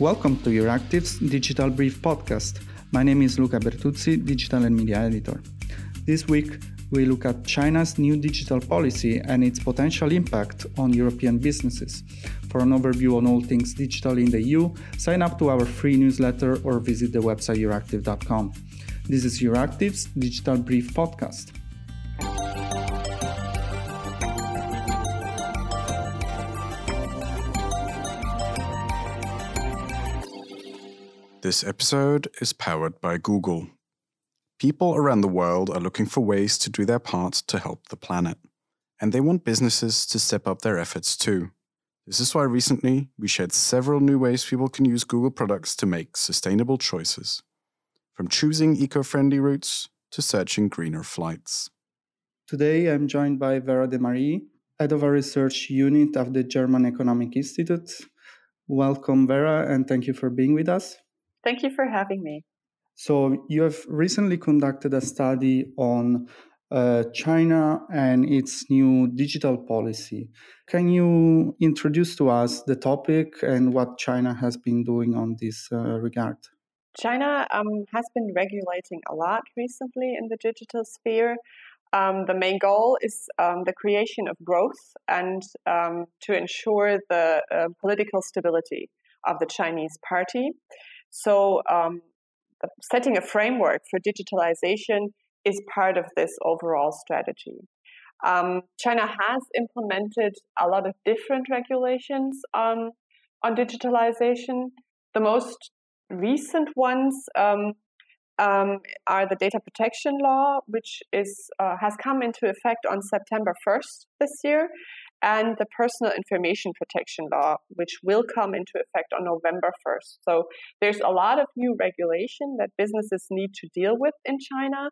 Welcome to Euractiv's Digital Brief podcast. My name is Luca Bertuzzi, Digital and Media Editor. This week, we look at China's new digital policy and its potential impact on European businesses. For an overview on all things digital in the EU, sign up to our free newsletter or visit the website euractiv.com. This is Euractiv's Digital Brief podcast. This episode is powered by Google. People around the world are looking for ways to do their part to help the planet, and they want businesses to step up their efforts too. This is why recently we shared several new ways people can use Google products to make sustainable choices, from choosing eco friendly routes to searching greener flights. Today I'm joined by Vera Demary, head of a research unit of the German Economic Institute. Welcome, Vera, and thank you for being with us. Thank you for having me. So, you have recently conducted a study on uh, China and its new digital policy. Can you introduce to us the topic and what China has been doing on this uh, regard? China um, has been regulating a lot recently in the digital sphere. Um, the main goal is um, the creation of growth and um, to ensure the uh, political stability of the Chinese party. So, um, setting a framework for digitalization is part of this overall strategy. Um, China has implemented a lot of different regulations on, on digitalization. The most recent ones um, um, are the data protection law, which is uh, has come into effect on September 1st this year, and the personal information protection law, which will come into effect on November 1st. So there's a lot of new regulation that businesses need to deal with in China.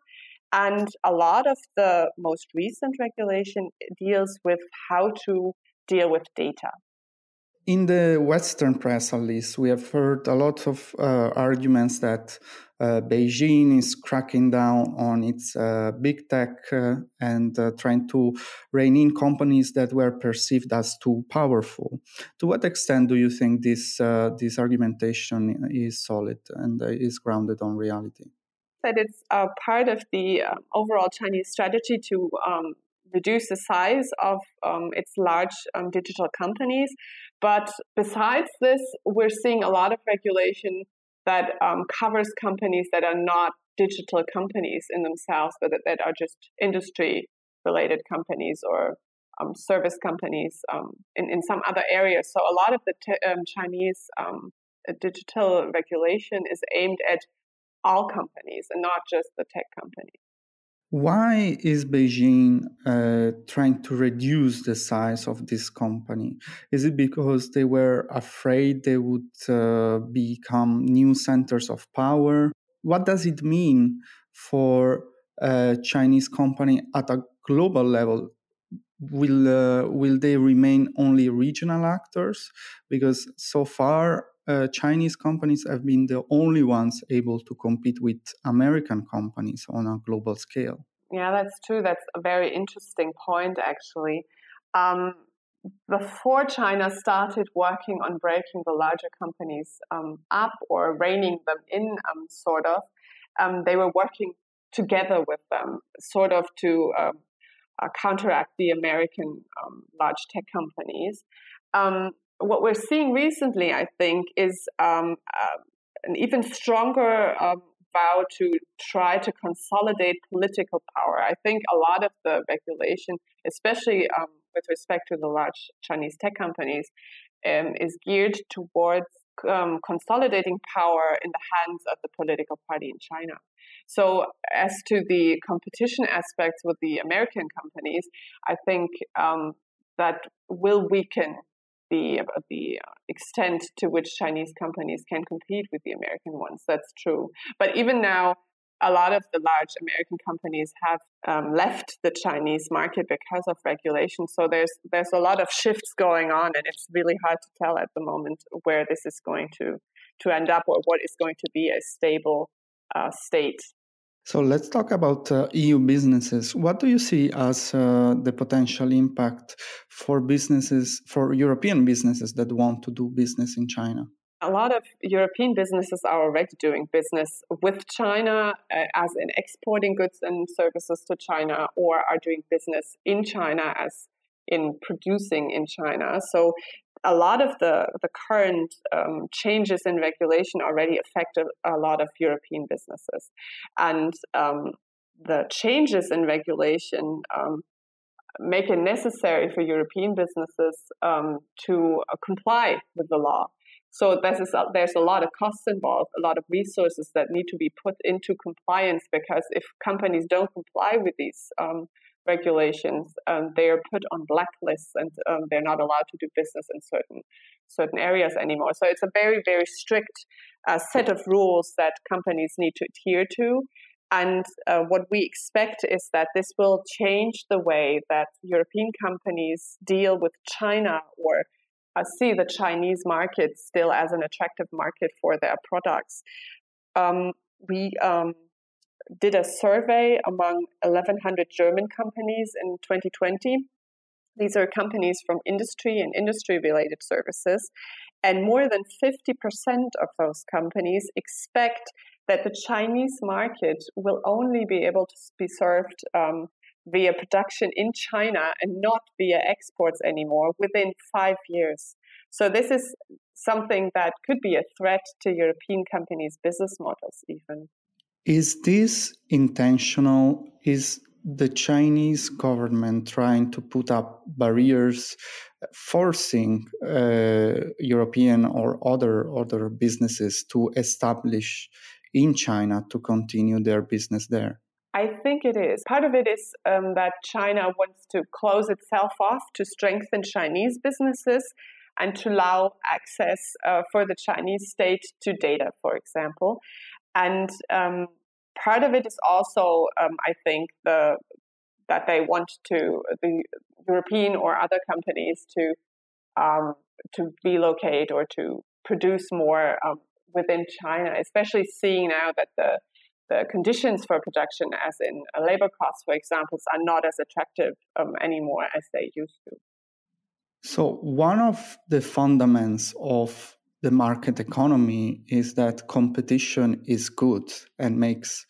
And a lot of the most recent regulation deals with how to deal with data. In the Western press, at least, we have heard a lot of uh, arguments that uh, Beijing is cracking down on its uh, big tech uh, and uh, trying to rein in companies that were perceived as too powerful. To what extent do you think this uh, this argumentation is solid and is grounded on reality? That it's part of the overall Chinese strategy to um, reduce the size of um, its large um, digital companies. But besides this, we're seeing a lot of regulation that um, covers companies that are not digital companies in themselves, but that, that are just industry related companies or um, service companies um, in, in some other areas. So a lot of the t- um, Chinese digital regulation is aimed at all companies and not just the tech companies. Why is Beijing uh, trying to reduce the size of this company? Is it because they were afraid they would uh, become new centers of power? What does it mean for a Chinese company at a global level? Will uh, will they remain only regional actors? Because so far uh, Chinese companies have been the only ones able to compete with American companies on a global scale. Yeah, that's true. That's a very interesting point, actually. Um, before China started working on breaking the larger companies um, up or reining them in, um, sort of, um, they were working together with them, sort of to um, uh, counteract the American um, large tech companies what we're seeing recently, I think, is um, uh, an even stronger um, vow to try to consolidate political power. I think a lot of the regulation, especially um, with respect to the large Chinese tech companies, um, is geared towards um, consolidating power in the hands of the political party in China. So, as to the competition aspects with the American companies, I think um, that will weaken the the extent to which Chinese companies can compete with the American ones. That's true. But even now, a lot of the large American companies have um, left the Chinese market because of regulation. So there's there's a lot of shifts going on, and it's really hard to tell at the moment where this is going to to end up or what is going to be a stable uh, state so let's talk about uh, EU businesses. What do you see as uh, the potential impact for businesses, for European businesses that want to do business in China? A lot of European businesses are already doing business with China, uh, as in exporting goods and services to China, or are doing business in China as in producing in China. So a lot of the, the current um, changes in regulation already affect a, lot of European businesses. And um, the changes in regulation um, make it necessary for European businesses um, to uh, comply with the law. So there's a, there's a lot of costs involved, a lot of resources that need to be put into compliance because if companies don't comply with these um, regulations, um, they are put on blacklists and um, they're not allowed to do business in certain certain areas anymore. So it's a very very strict uh, set of rules that companies need to adhere to. And uh, what we expect is that this will change the way that European companies deal with China or uh, see the Chinese market still as an attractive market for their products. Um, we um, did a survey among 1,100 German companies in 2020. These are companies from industry and industry related services. And more than 50% of those companies expect that the Chinese market will only be able to be served um, via production in China and not via exports anymore within five years. So, this is something that could be a threat to European companies' business models, even. Is this intentional? Is the Chinese government trying to put up barriers, forcing uh, European or other other businesses to establish in China to continue their business there? I think it is. Part of it is um, that China wants to close itself off to strengthen Chinese businesses and to allow access uh, for the Chinese state to data, for example. And um, part of it is also, um, I think, the that they want to the European or other companies to um, to relocate or to produce more um, within China, especially seeing now that the the conditions for production, as in labor costs, for example, are not as attractive um, anymore as they used to. So, one of the fundamentals of the market economy is that competition is good and makes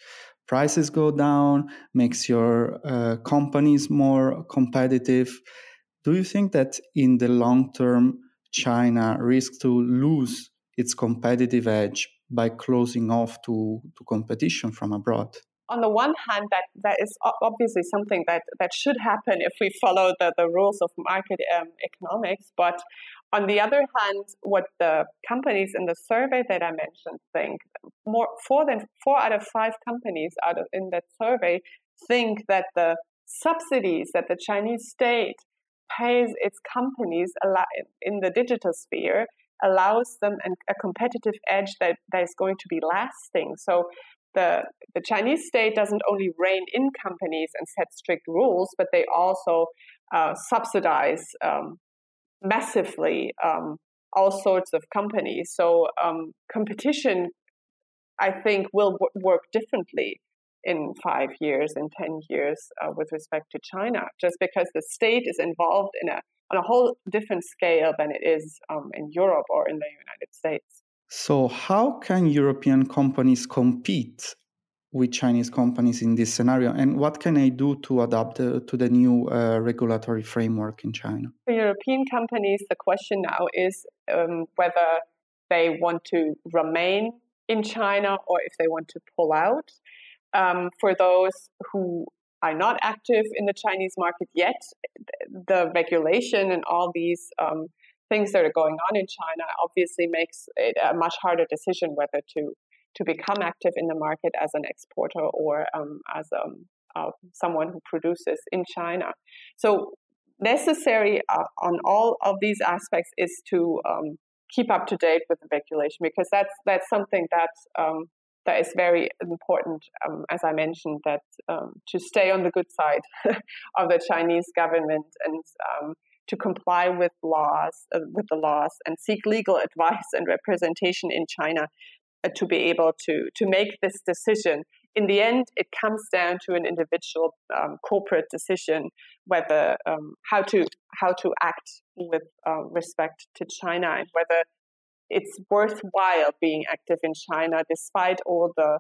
prices go down, makes your uh, companies more competitive. Do you think that in the long term, China risks to lose its competitive edge by closing off to, to competition from abroad? On the one hand, that, that is obviously something that, that should happen if we follow the, the rules of market um, economics. But on the other hand, what the companies in the survey that I mentioned think, more four than four out of five companies out of in that survey think that the subsidies that the Chinese state pays its companies in the digital sphere allows them a competitive edge that, that is going to be lasting. So the, the Chinese state doesn't only rein in companies and set strict rules, but they also uh, subsidize um, massively um, all sorts of companies. So um, competition, I think, will w- work differently in five years, in 10 years uh, with respect to China, just because the state is involved in a, on a whole different scale than it is um, in Europe or in the United States. So, how can European companies compete with Chinese companies in this scenario, and what can I do to adapt uh, to the new uh, regulatory framework in China? For European companies, the question now is um, whether they want to remain in China or if they want to pull out. Um, for those who are not active in the Chinese market yet, the regulation and all these um, things that are going on in China obviously makes it a much harder decision whether to to become active in the market as an exporter or um, as um, uh, someone who produces in China. So necessary uh, on all of these aspects is to um, keep up to date with the regulation because that's that's something that um, that is very important, um, as I mentioned, that um, to stay on the good side of the Chinese government and to comply with laws, uh, with the laws, and seek legal advice and representation in China to be able to to make this decision. In the end, it comes down to an individual um, corporate decision whether um, how to how to act with uh, respect to China and whether it's worthwhile being active in China despite all the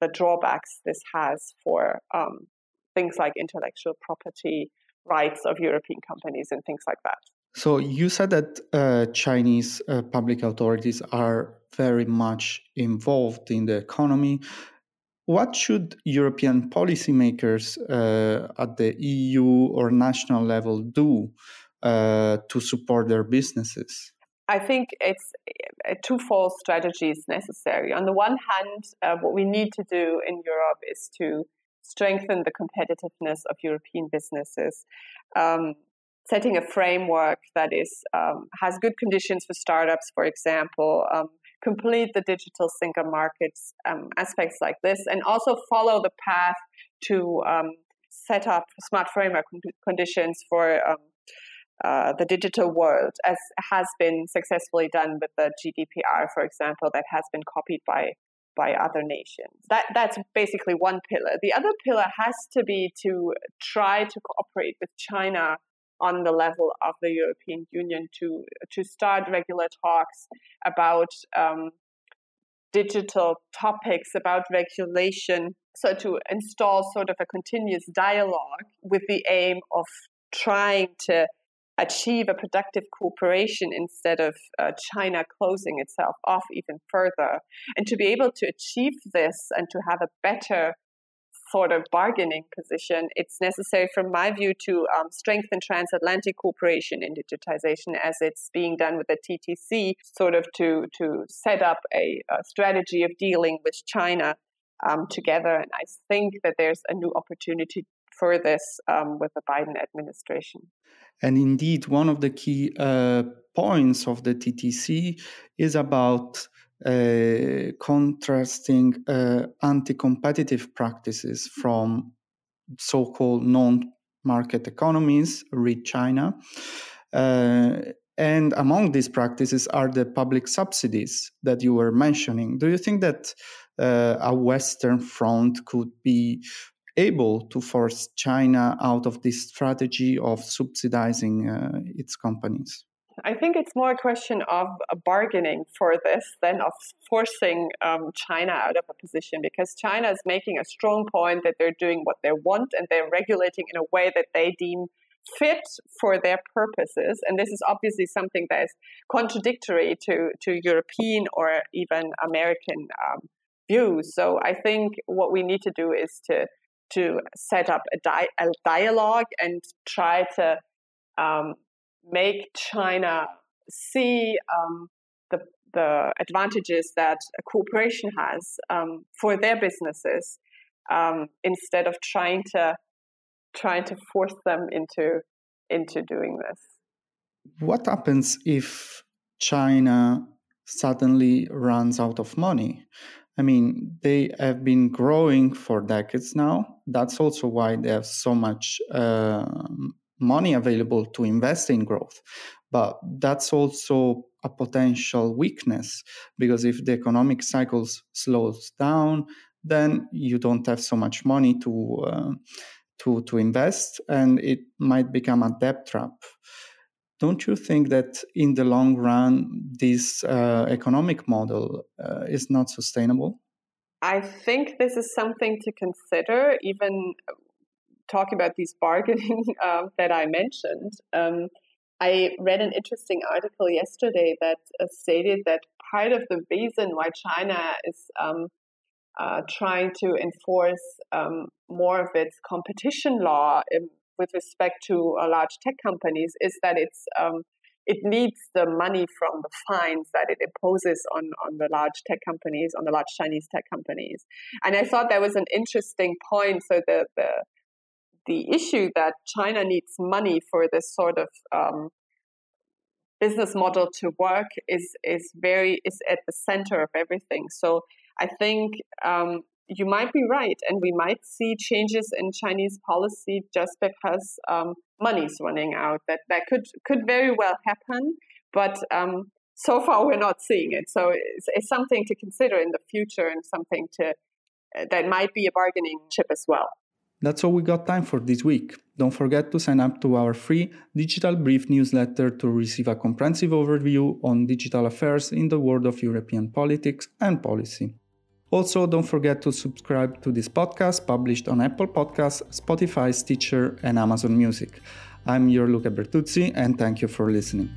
the drawbacks this has for um, things like intellectual property rights of European companies and things like that. So you said that uh, Chinese uh, public authorities are very much involved in the economy. What should European policymakers uh, at the EU or national level do uh, to support their businesses? I think it's a twofold strategy is necessary. On the one hand, uh, what we need to do in Europe is to strengthen the competitiveness of European businesses. Um, setting a framework that is um, has good conditions for startups, for example, um, complete the digital single markets um, aspects like this, and also follow the path to um, set up smart framework conditions for um, uh, the digital world, as has been successfully done with the GDPR, for example, that has been copied by by other nations. That that's basically one pillar. The other pillar has to be to try to cooperate with China on the level of the European Union to to start regular talks about um, digital topics, about regulation. So to install sort of a continuous dialogue with the aim of trying to achieve a productive cooperation instead of uh, China closing itself off even further. And to be able to achieve this and to have a better sort of bargaining position, it's necessary, from my view, to um, strengthen transatlantic cooperation in digitization as it's being done with the TTC, sort of to, to set up a, a strategy of dealing with China um, together. And I think that there's a new opportunity for this um, with the Biden administration. And indeed, one of the key uh, points of the TTC is about contrasting uh, anti competitive practices from so called non market economies, read China. Uh, and among these practices are the public subsidies that you were mentioning. Do you think that uh, a Western front could be able to force China out of this strategy of subsidizing uh, its companies? I think it's more a question of bargaining for this than of forcing um, China out of a position because China is making a strong point that they're doing what they want and they're regulating in a way that they deem fit for their purposes. And this is obviously something that is contradictory to, to European or even American um, views. So I think what we need to do is to to set up a, di- a dialogue and try to um, make China see um, the, the advantages that a cooperation has um, for their businesses um, instead of trying to trying to force them into into doing this. What happens if China suddenly runs out of money? I mean, they have been growing for decades now. That's also why they have so much uh, money available to invest in growth. But that's also a potential weakness because if the economic cycles slows down, then you don't have so much money to uh, to to invest, and it might become a debt trap. Don't you think that in the long run, this uh, economic model uh, is not sustainable? I think this is something to consider, even talking about these bargaining uh, that I mentioned. Um, I read an interesting article yesterday that uh, stated that part of the reason why China is um, uh, trying to enforce um, more of its competition law in, with respect to uh, large tech companies is that it's um, it needs the money from the fines that it imposes on, on the large tech companies, on the large Chinese tech companies. And I thought that was an interesting point. So the the the issue that China needs money for this sort of um, business model to work is is very is at the center of everything. So I think um, you might be right, and we might see changes in Chinese policy just because um, money's running out. That that could could very well happen, but um, so far we're not seeing it. So it's, it's, something to consider in the future, and something to uh, that might be a bargaining chip as well. That's all we got time for this week. Don't forget to sign up to our free Digital Brief newsletter to receive a comprehensive overview on digital affairs in the world of European politics and policy. Also, don't forget to subscribe to this podcast published on Apple Podcasts, Spotify, Stitcher, and Amazon Music. I'm your Luca Bertuzzi, and thank you for listening.